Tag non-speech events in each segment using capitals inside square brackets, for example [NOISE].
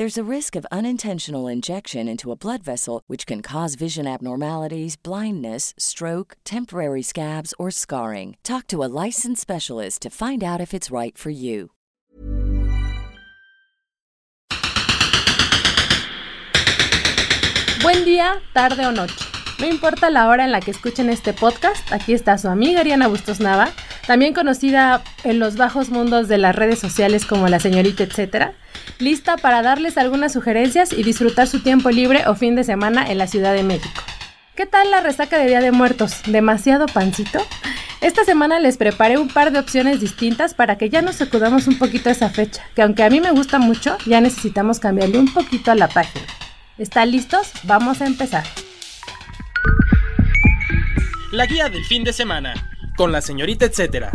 There's a risk of unintentional injection into a blood vessel, which can cause vision abnormalities, blindness, stroke, temporary scabs, or scarring. Talk to a licensed specialist to find out if it's right for you. Buen día, tarde o noche. No importa la hora en la que escuchen este podcast, aquí está su amiga Ariana Bustos Nava, también conocida en los bajos mundos de las redes sociales como la señorita etcétera, lista para darles algunas sugerencias y disfrutar su tiempo libre o fin de semana en la Ciudad de México. ¿Qué tal la resaca de Día de Muertos? ¿Demasiado pancito? Esta semana les preparé un par de opciones distintas para que ya nos acudamos un poquito a esa fecha, que aunque a mí me gusta mucho, ya necesitamos cambiarle un poquito a la página. ¿Están listos? Vamos a empezar. La guía del fin de semana, con la señorita etcétera.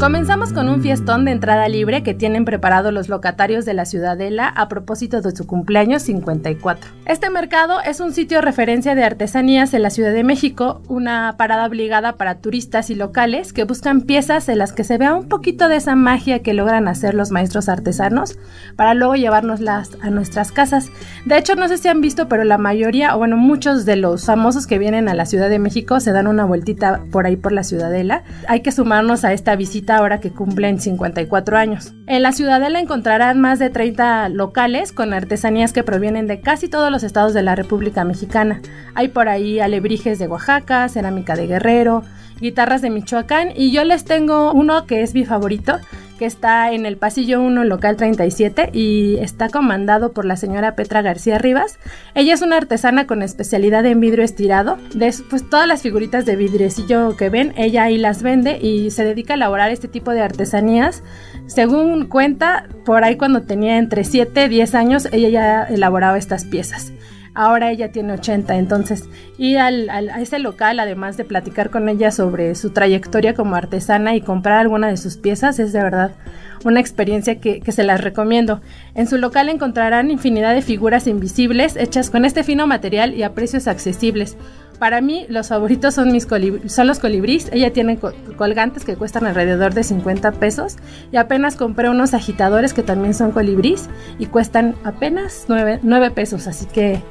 Comenzamos con un fiestón de entrada libre que tienen preparado los locatarios de la Ciudadela a propósito de su cumpleaños 54. Este mercado es un sitio referencia de artesanías en la Ciudad de México, una parada obligada para turistas y locales que buscan piezas en las que se vea un poquito de esa magia que logran hacer los maestros artesanos para luego llevárnoslas a nuestras casas. De hecho, no sé si han visto, pero la mayoría, o bueno, muchos de los famosos que vienen a la Ciudad de México se dan una vueltita por ahí por la Ciudadela. Hay que sumarnos a esta visita ahora que cumplen 54 años. En la Ciudadela encontrarán más de 30 locales con artesanías que provienen de casi todos los estados de la República Mexicana. Hay por ahí alebrijes de Oaxaca, cerámica de Guerrero, guitarras de Michoacán y yo les tengo uno que es mi favorito, que está en el pasillo 1, local 37, y está comandado por la señora Petra García Rivas. Ella es una artesana con especialidad en vidrio estirado. De, pues todas las figuritas de vidriecillo que ven, ella ahí las vende y se dedica a elaborar este tipo de artesanías. Según cuenta, por ahí cuando tenía entre 7 y 10 años, ella ya elaboraba estas piezas ahora ella tiene 80, entonces ir al, a ese local, además de platicar con ella sobre su trayectoria como artesana y comprar alguna de sus piezas, es de verdad una experiencia que, que se las recomiendo. En su local encontrarán infinidad de figuras invisibles hechas con este fino material y a precios accesibles. Para mí, los favoritos son, mis son los colibríes. Ella tiene colgantes que cuestan alrededor de 50 pesos. Y apenas compré unos agitadores que también son colibríes y cuestan apenas 9, 9 pesos. Así que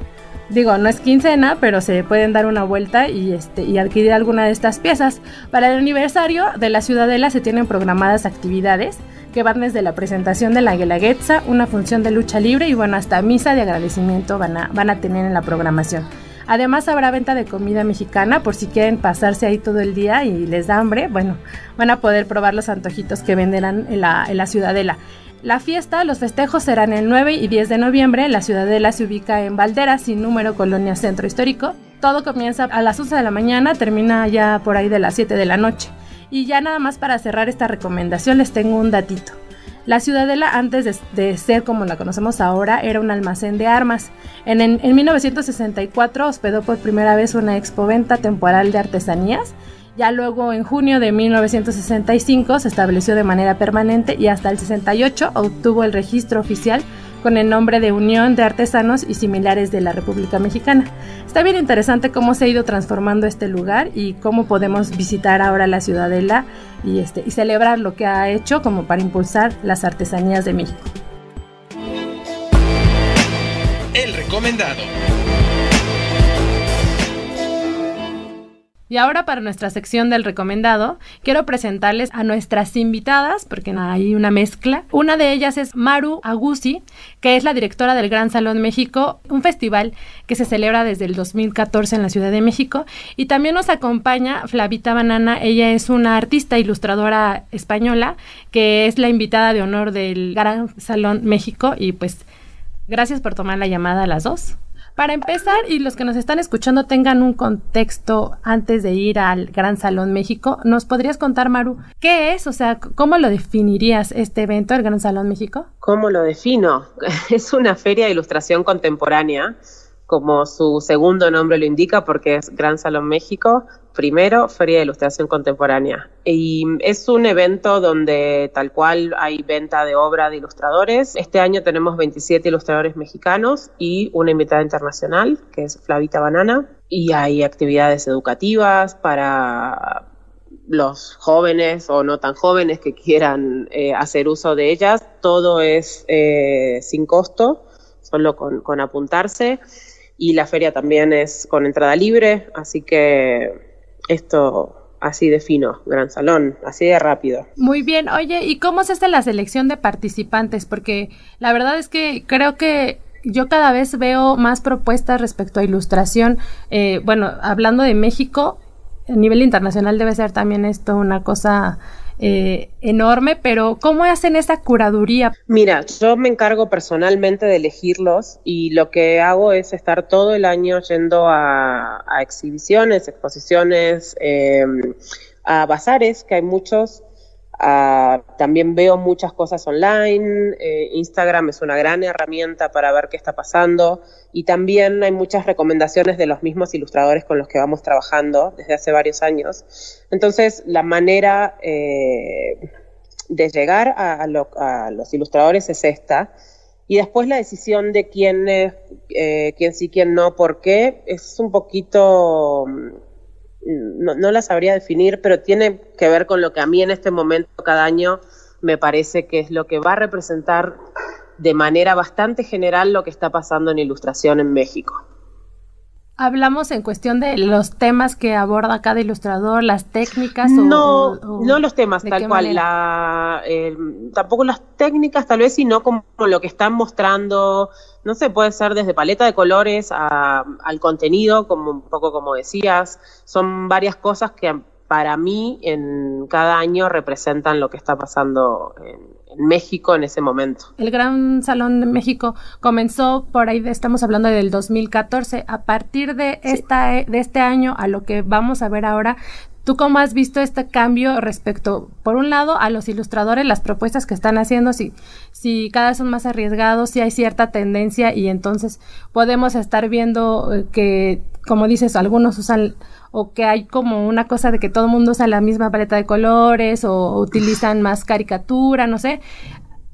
digo, no es quincena, pero se pueden dar una vuelta y, este, y adquirir alguna de estas piezas. Para el aniversario de la Ciudadela se tienen programadas actividades que van desde la presentación de la Guelaguetza, una función de lucha libre y bueno, hasta misa de agradecimiento van a, van a tener en la programación. Además habrá venta de comida mexicana por si quieren pasarse ahí todo el día y les da hambre, bueno, van a poder probar los antojitos que venderán en la, Ciudadela. La fiesta, los festejos serán el 9 y 10 de noviembre. La ciudadela se ubica en Valderas, sin número, Colonia Centro Histórico. Todo comienza a las 11 de la mañana, termina ya por ahí de las 7 de la noche. Y ya nada más para cerrar esta recomendación les tengo un datito. La ciudadela antes de, ser como la conocemos ahora era un almacén de armas. En, en, en 1964 hospedó por primera vez una expoventa temporal de artesanías ya luego en junio de 1965 se estableció de manera permanente y hasta el 68 obtuvo el registro oficial con el nombre de Unión de Artesanos y Similares de la República Mexicana. Está bien interesante cómo se ha ido transformando este lugar y cómo podemos visitar ahora la ciudadela y, este, y celebrar lo que ha hecho como para impulsar las artesanías de México. El recomendado. Y ahora para nuestra sección del recomendado, quiero presentarles a nuestras invitadas, porque hay una mezcla. Una de ellas es Maru Agusi, que es la directora del Gran Salón México, un festival que se celebra desde el 2014 en la Ciudad de México. Y también nos acompaña Flavita Banana, ella es una artista ilustradora española, que es la invitada de honor del Gran Salón México. Y pues, gracias por tomar la llamada a las dos. Para empezar, y los que nos están escuchando tengan un contexto antes de ir al Gran Salón México, ¿nos podrías contar, Maru, qué es? O sea, ¿cómo lo definirías este evento, el Gran Salón México? ¿Cómo lo defino? [LAUGHS] Es una feria de ilustración contemporánea como su segundo nombre lo indica, porque es Gran Salón México, primero Feria de Ilustración Contemporánea. Y es un evento donde tal cual hay venta de obra de ilustradores. Este año tenemos 27 ilustradores mexicanos y una invitada internacional, que es Flavita Banana. Y hay actividades educativas para los jóvenes o no tan jóvenes que quieran eh, hacer uso de ellas. Todo es eh, sin costo, solo con, con apuntarse y la feria también es con entrada libre, así que esto así defino, gran salón, así de rápido. Muy bien, oye, ¿y cómo se hace la selección de participantes? Porque la verdad es que creo que yo cada vez veo más propuestas respecto a ilustración. Eh, bueno, hablando de México, a nivel internacional debe ser también esto una cosa eh, enorme, pero ¿cómo hacen esa curaduría? Mira, yo me encargo personalmente de elegirlos y lo que hago es estar todo el año yendo a, exhibiciones, exposiciones, em, a bazares, que hay muchos, Ah, también veo muchas cosas online, eh, Instagram es una gran herramienta para ver qué está pasando y también hay muchas recomendaciones de los mismos ilustradores con los que vamos trabajando desde hace varios años. Entonces, la manera eh, de llegar a, los ilustradores es esta. Y después la decisión de quién, eh, quién sí, quién no, por qué, es un poquito no, no la sabría definir, pero tiene que ver con lo que a mí en este momento cada año me parece que es lo que va a representar de manera bastante general lo que está pasando en ilustración en México hablamos en cuestión de los temas que aborda cada ilustrador, las técnicas no, no los temas tal cual, la, tampoco las técnicas tal vez, sino como lo que están mostrando, no sé, puede ser desde paleta de colores al contenido, como un poco como decías, son varias cosas que para mí en cada año representan lo que está pasando en, en México en ese momento. El Gran Salón de México comenzó por ahí, estamos hablando del 2014. A partir de, esta, de este año a lo que vamos a ver ahora, ¿Tú cómo has visto este cambio respecto, por un lado, a los ilustradores, las propuestas que están haciendo, si, si cada vez son más arriesgados, si hay cierta tendencia y entonces podemos estar viendo eh, que, como dices, algunos usan o que hay como una cosa de que todo el mundo usa la misma paleta de colores o utilizan más caricatura, no sé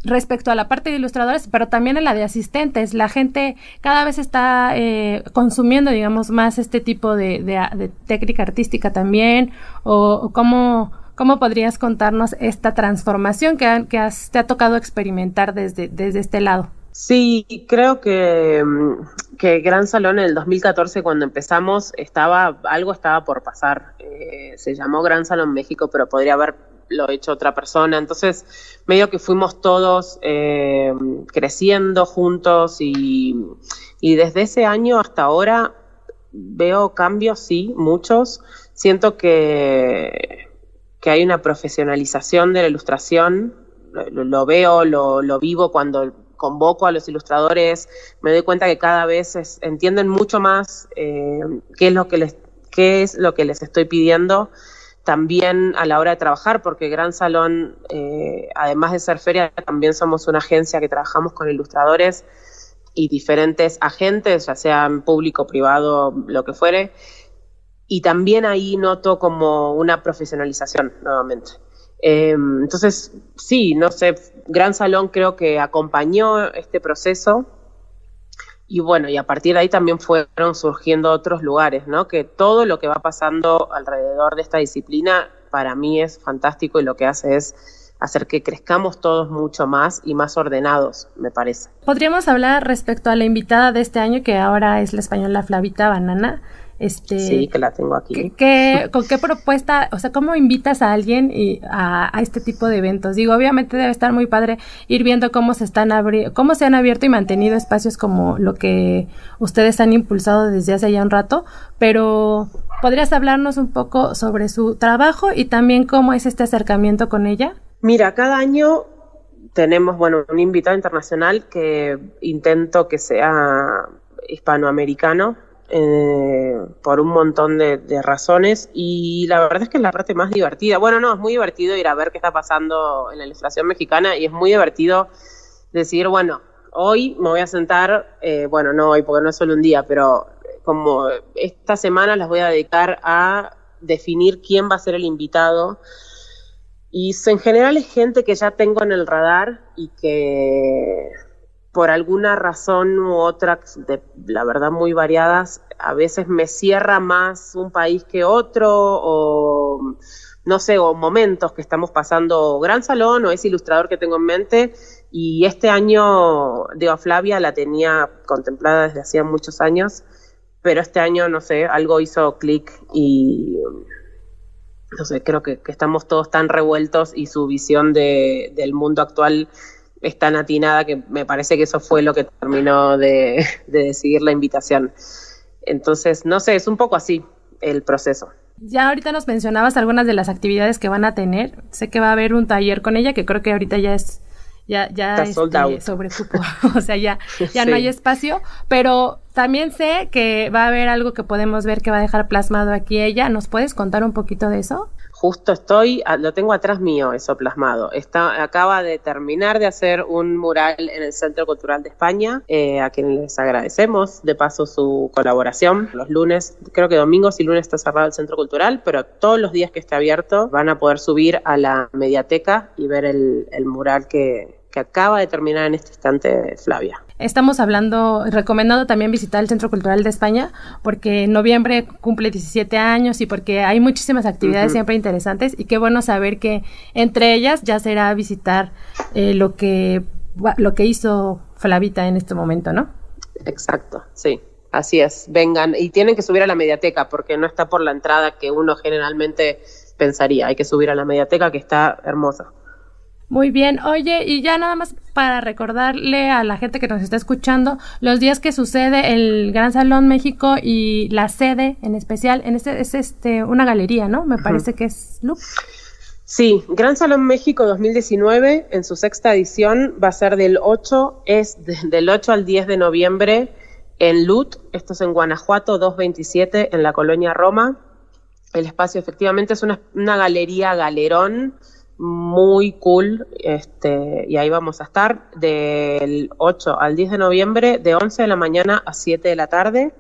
respecto a la parte de ilustradores, pero también a la de asistentes. La gente cada vez está eh, consumiendo, digamos, más este tipo de, técnica artística también, o, cómo, cómo podrías contarnos esta transformación que, que te ha tocado experimentar desde, desde este lado. Sí, creo que, mm, que Gran Salón en el 2014 cuando empezamos estaba algo estaba por pasar. Eh, se llamó Gran Salón México, pero podría haberlo hecho otra persona. Entonces, medio que fuimos todos eh, creciendo juntos y, y desde ese año hasta ahora veo cambios, sí, muchos. Siento que, que hay una profesionalización de la ilustración. Lo, lo veo, lo, lo vivo cuando convoco a los ilustradores, me doy cuenta que cada vez entienden mucho más eh, qué, es lo que les, qué es lo que les estoy pidiendo también a la hora de trabajar, porque Gran Salón, eh, además de ser feria, también somos una agencia que trabajamos con ilustradores y diferentes agentes, ya sean público, privado, lo que fuere. Y también ahí noto como una profesionalización nuevamente. Em, entonces, sí, no sé, Gran Salón creo que acompañó este proceso y bueno, y a partir de ahí también fueron surgiendo otros lugares, ¿no? Que todo lo que va pasando alrededor de esta disciplina para mí es fantástico y lo que hace es hacer que crezcamos todos mucho más y más ordenados, me parece. Podríamos hablar respecto a la invitada de este año, que ahora es la española Flavita Banana. Este, sí, que la tengo aquí. ¿Con qué propuesta, o sea, cómo invitas a alguien y a, este tipo de eventos? Digo, obviamente debe estar muy padre ir viendo cómo se están cómo se han abierto y mantenido espacios como lo que ustedes han impulsado desde hace ya un rato, pero ¿podrías hablarnos un poco sobre su trabajo y también cómo es este acercamiento con ella? Mira, cada año tenemos, bueno, un invitado internacional que intento que sea hispanoamericano eh, por un montón de, razones y la verdad es que es la parte más divertida. Bueno, no, es muy divertido ir a ver qué está pasando en la ilustración mexicana y es muy divertido decir, bueno, hoy me voy a sentar, eh, bueno, no hoy porque no es solo un día, pero como esta semana las voy a dedicar a definir quién va a ser el invitado. Y en general es gente que ya tengo en el radar y que por alguna razón u otra, de, la verdad muy variadas, a veces me cierra más un país que otro o no sé, o momentos que estamos pasando Gran Salón o ese ilustrador que tengo en mente. Y este año, digo, Flavia la tenía contemplada desde hacía muchos años, pero este año, no sé, algo hizo clic y no sé, creo que, estamos todos tan revueltos y su visión de, del mundo actual es tan atinada que me parece que eso fue lo que terminó de, decidir la invitación. Entonces, no sé, es un poco así el proceso. Ya ahorita nos mencionabas algunas de las actividades que van a tener. Sé que va a haber un taller con ella, que creo que ahorita ya es ya ya este, sobre cupo, [LAUGHS] o sea, ya ya no hay espacio, pero también sé que va a haber algo que podemos ver que va a dejar plasmado aquí ella. ¿Nos puedes contar un poquito de eso? justo estoy, ah, lo tengo atrás mío eso plasmado. Acaba de terminar de hacer un mural en el Centro Cultural de España, eh, a quien les agradecemos de paso su colaboración. Los lunes, creo que domingos y lunes está cerrado el Centro Cultural, pero todos los días que esté abierto van a poder subir a la mediateca y ver el, el mural que, que acaba de terminar en este instante Flavia. Estamos hablando, recomendando también visitar el Centro Cultural de España, porque en noviembre cumple 17 años y porque hay muchísimas actividades siempre interesantes y qué bueno saber que entre ellas ya será visitar eh, lo, que, lo que hizo Flavita en este momento, ¿no? Exacto, sí. Así es, vengan y tienen que subir a la mediateca porque no está por la entrada que uno generalmente pensaría. Hay que subir a la mediateca que está hermosa. Muy bien, oye, y ya nada más para recordarle a la gente que nos está escuchando los días que sucede el Gran Salón México y la sede en especial, en este es este una galería, ¿no? Me parece que es Loop. Sí, Gran Salón México 2019 en su sexta edición va a ser del 8 es del 8 al 10 de noviembre en LUT, esto es en Guanajuato 227 en la colonia Roma. El espacio efectivamente es una, una galería galerón muy cool, este, y ahí vamos a estar del 8 al 10 de noviembre, de 11 de la mañana a 7 de la tarde.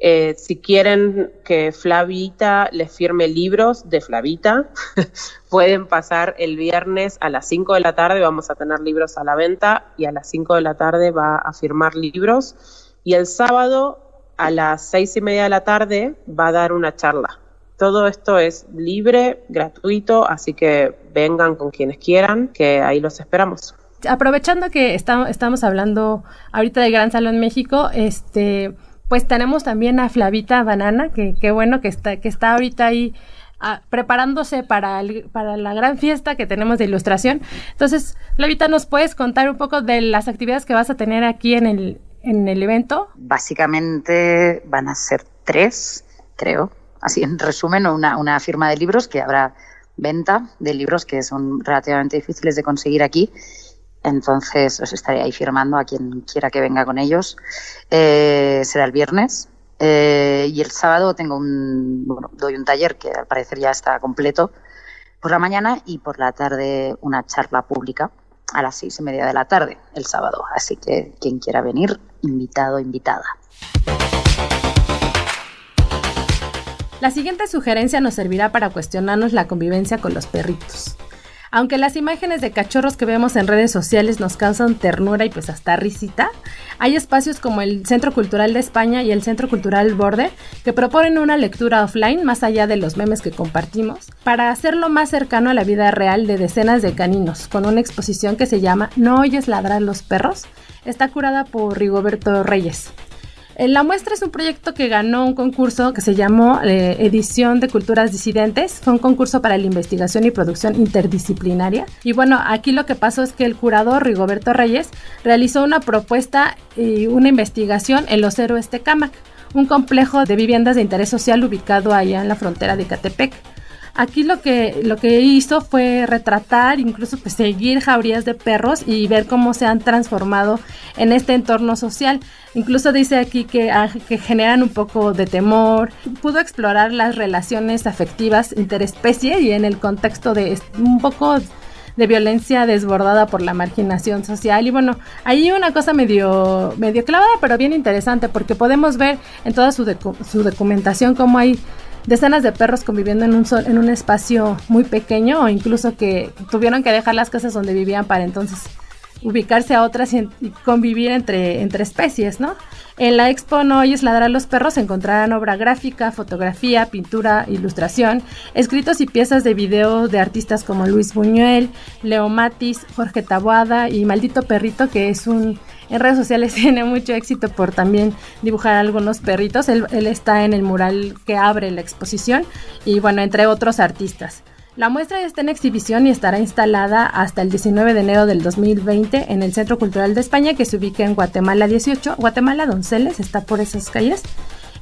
Eh, si quieren que Flavita les firme libros de Flavita, [LAUGHS] pueden pasar el viernes a las 5 de la tarde, vamos a tener libros a la venta y a las 5 de la tarde va a firmar libros y el sábado a las 6 y media de la tarde va a dar una charla todo esto es libre, gratuito, así que vengan con quienes quieran, que ahí los esperamos. Aprovechando que estamos hablando ahorita del Gran Salón México, este, pues tenemos también a Flavita Banana, que qué bueno que está, que está ahorita ahí ah, preparándose para, para la gran fiesta que tenemos de ilustración. Entonces, Flavita, ¿nos puedes contar un poco de las actividades que vas a tener aquí en el, en el evento? Básicamente van a ser tres, creo así en resumen, una, una firma de libros que habrá venta de libros que son relativamente difíciles de conseguir aquí. Entonces os estaré ahí firmando a quien quiera que venga con ellos. Eh, será el viernes. Eh, y el sábado tengo un, bueno, doy un taller que al parecer ya está completo por la mañana y por la tarde una charla pública a las seis y media de la tarde el sábado. Así que quien quiera venir, invitado, invitada. La siguiente sugerencia nos servirá para cuestionarnos la convivencia con los perritos. Aunque las imágenes de cachorros que vemos en redes sociales nos causan ternura y pues hasta risita, hay espacios como el Centro Cultural de España y el Centro Cultural Borde que proponen una lectura offline más allá de los memes que compartimos para hacerlo más cercano a la vida real de decenas de caninos con una exposición que se llama ¿No oyes ladrar los perros? Está curada por Rigoberto Reyes. La muestra es un proyecto que ganó un concurso que se llamó eh, Edición de Culturas Disidentes. Fue un concurso para la investigación y producción interdisciplinaria. Y bueno, aquí lo que pasó es que el curador Rigoberto Reyes realizó una propuesta y una investigación en los héroes Tecámac, un complejo de viviendas de interés social ubicado allá en la frontera de Catepec. Aquí lo que, lo que hizo fue retratar, incluso pues, seguir jaurías de perros y ver cómo se han transformado en este entorno social. Incluso dice aquí que, ah, que generan un poco de temor. Pudo explorar las relaciones afectivas interespecie y en el contexto de un poco de violencia desbordada por la marginación social. Y bueno, ahí una cosa medio, medio clavada, pero bien interesante, porque podemos ver en toda su, su documentación cómo hay decenas de perros conviviendo en un, en un espacio muy pequeño o incluso que tuvieron que dejar las casas donde vivían para entonces ubicarse a otras y, convivir entre, entre especies, ¿no? En la expo No oyes ladrar a los perros encontrarán obra gráfica, fotografía, pintura, ilustración, escritos y piezas de video de artistas como Luis Buñuel, Leo Matis, Jorge Taboada y Maldito Perrito, que es un en redes sociales [LAUGHS] tiene mucho éxito por también dibujar algunos perritos. Él, está en el mural que abre la exposición y bueno, entre otros artistas. La muestra está en exhibición y estará instalada hasta el 19 de enero del 2020 en el Centro Cultural de España que se ubica en Guatemala 18. Guatemala Donceles está por esas calles.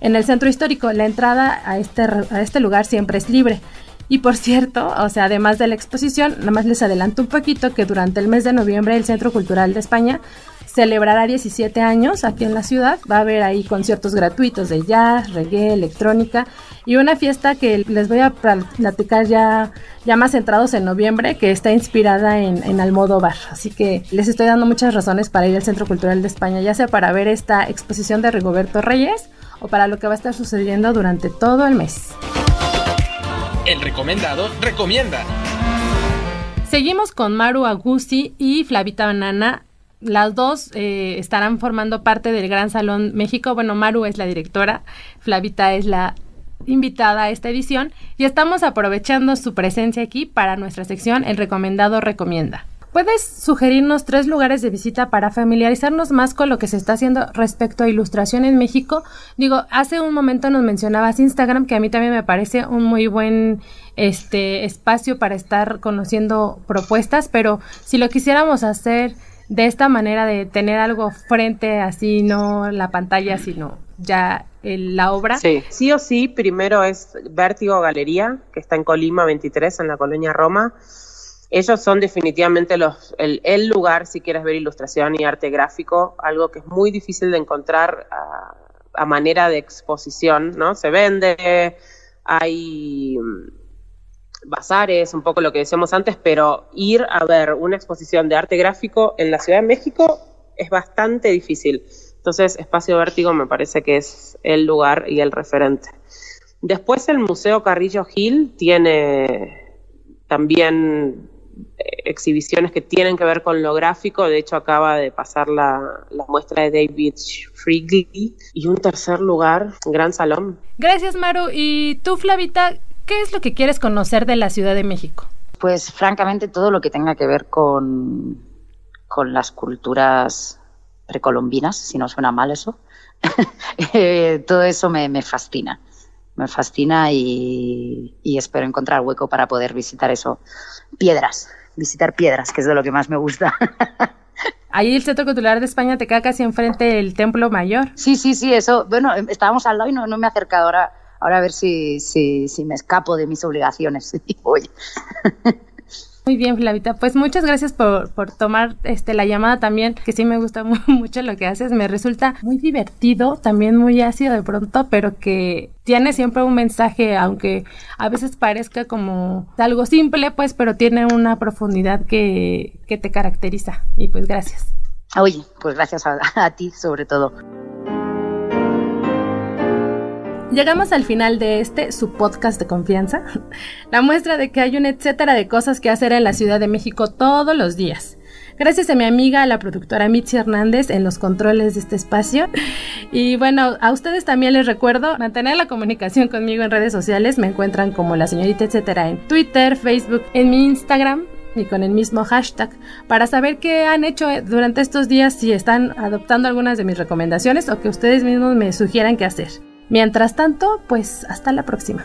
En el centro histórico, la entrada a este, a este lugar siempre es libre. Y por cierto, o sea, además de la exposición, nada más les adelanto un poquito que durante el mes de noviembre el Centro Cultural de España celebrará 17 años aquí en la ciudad. Va a haber ahí conciertos gratuitos de jazz, reggae, electrónica y una fiesta que les voy a platicar ya, ya más centrados en noviembre que está inspirada en, en Almodóvar. Así que les estoy dando muchas razones para ir al Centro Cultural de España, ya sea para ver esta exposición de Rigoberto Reyes o para lo que va a estar sucediendo durante todo el mes. El recomendado recomienda. Seguimos con Maru Agusti y Flavita Banana las dos eh, estarán formando parte del Gran Salón México. Bueno, Maru es la directora, Flavita es la invitada a esta edición y estamos aprovechando su presencia aquí para nuestra sección El recomendado recomienda. ¿Puedes sugerirnos tres lugares de visita para familiarizarnos más con lo que se está haciendo respecto a ilustración en México? Digo, hace un momento nos mencionabas Instagram, que a mí también me parece un muy buen este espacio para estar conociendo propuestas, pero si lo quisiéramos hacer de esta manera de tener algo frente, así no la pantalla, sino ya la obra. Sí, sí o sí, primero es Vértigo Galería, que está en Colima 23, en la colonia Roma. Ellos son definitivamente los, el, el lugar si quieres ver ilustración y arte gráfico, algo que es muy difícil de encontrar a, a manera de exposición, ¿no? Se vende, hay bazares, un poco lo que decíamos antes, pero ir a ver una exposición de arte gráfico en la Ciudad de México es bastante difícil. Entonces, Espacio Vértigo me parece que es el lugar y el referente. Después el Museo Carrillo Gil tiene también eh, exhibiciones que tienen que ver con lo gráfico. De hecho, acaba de pasar la, la, muestra de David Frigley. Y un tercer lugar, Gran Salón. Gracias, Maru. Y tú, Flavita, ¿Qué es lo que quieres conocer de la Ciudad de México? Pues francamente todo lo que tenga que ver con, con las culturas precolombinas, si no suena mal eso. [LAUGHS] Eh, todo eso me, me, fascina. Me fascina y, y, espero encontrar hueco para poder visitar eso. Piedras, visitar piedras, que es de lo que más me gusta. [LAUGHS] Ahí el Centro Cultural de España te queda casi enfrente del Templo Mayor. Sí, sí, sí, eso. Bueno, estábamos al lado y no, no me he acercado ahora ahora a ver si, si, si me escapo de mis obligaciones. [LAUGHS] Muy bien, Flavita. Pues muchas gracias por, por, tomar este, la llamada también, que sí me gusta [LAUGHS] mucho lo que haces. Me resulta muy divertido, también muy ácido de pronto, pero que tiene siempre un mensaje, aunque a veces parezca como algo simple, pues, pero tiene una profundidad que, que te caracteriza. Y pues gracias. Oye, pues gracias a, a ti sobre todo. Llegamos al final de este, su podcast de confianza, [LAUGHS] la muestra de que hay un etcétera de cosas que hacer en la Ciudad de México todos los días. Gracias a mi amiga, la productora Mitzi Hernández, en los controles de este espacio. Y bueno, a ustedes también les recuerdo mantener la comunicación conmigo en redes sociales. Me encuentran como la señorita etcétera en Twitter, Facebook, en mi Instagram y con el mismo hashtag para saber qué han hecho durante estos días, si están adoptando algunas de mis recomendaciones o que ustedes mismos me sugieran qué hacer. Mientras tanto, pues hasta la próxima.